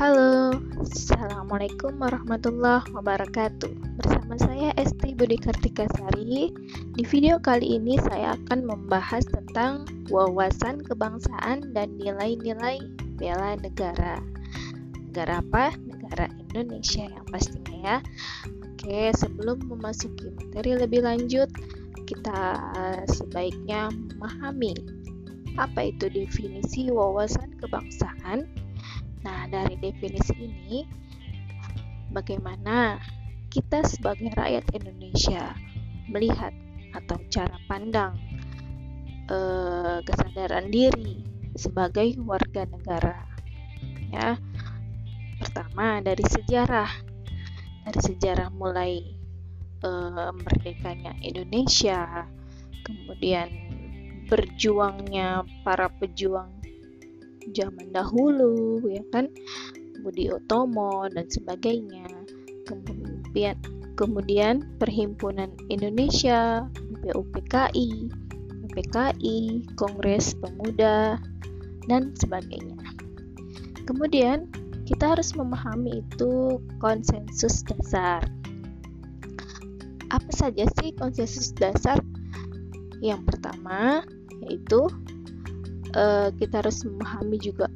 Halo, Assalamualaikum warahmatullahi wabarakatuh. Bersama saya Esti Budi Kartika Sari Di video kali ini saya akan membahas tentang wawasan kebangsaan dan nilai-nilai bela negara. Negara apa? Negara Indonesia yang pastinya ya. Oke, sebelum memasuki materi lebih lanjut Kita sebaiknya memahami apa itu definisi wawasan kebangsaan Nah, dari definisi ini, bagaimana kita sebagai rakyat Indonesia melihat atau cara pandang eh, kesadaran diri sebagai warga negara? Ya, pertama dari sejarah, dari sejarah mulai eh, merdekanya Indonesia, kemudian berjuangnya para pejuang zaman dahulu ya kan? Budi Otomo dan sebagainya. Kemudian kemudian Perhimpunan Indonesia PUPKI PPKI Kongres Pemuda dan sebagainya. Kemudian kita harus memahami itu konsensus dasar. Apa saja sih konsensus dasar? Yang pertama yaitu uh, kita harus memahami juga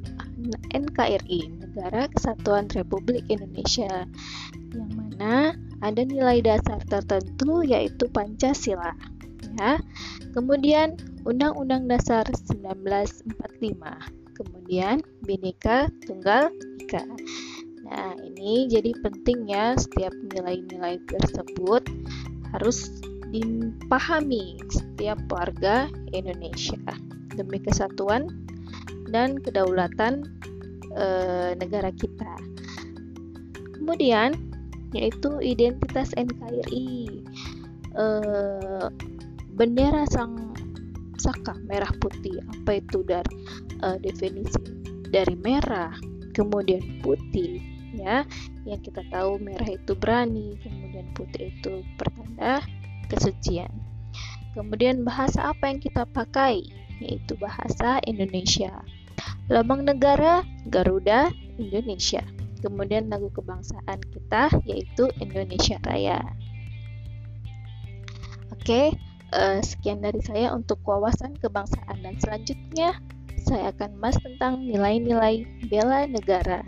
NKRI Negara Kesatuan Republik Indonesia yang mana ada nilai dasar tertentu yaitu Pancasila ya. Kemudian Undang-Undang Dasar 1945 kemudian Bhinneka Tunggal Ika. Nah ini jadi penting ya setiap nilai-nilai tersebut harus dipahami setiap warga Indonesia demi kesatuan dan kedaulatan e, negara kita. Kemudian yaitu identitas NKRI. E, bendera sang saka merah putih. Apa itu dari e, definisi dari merah, kemudian putih ya. Yang kita tahu merah itu berani, kemudian putih itu pertanda kesucian. Kemudian bahasa apa yang kita pakai? Yaitu bahasa Indonesia. Lambang negara Garuda Indonesia. Kemudian lagu kebangsaan kita yaitu Indonesia Raya. Oke, uh, sekian dari saya untuk wawasan kebangsaan dan selanjutnya saya akan bahas tentang nilai-nilai bela negara.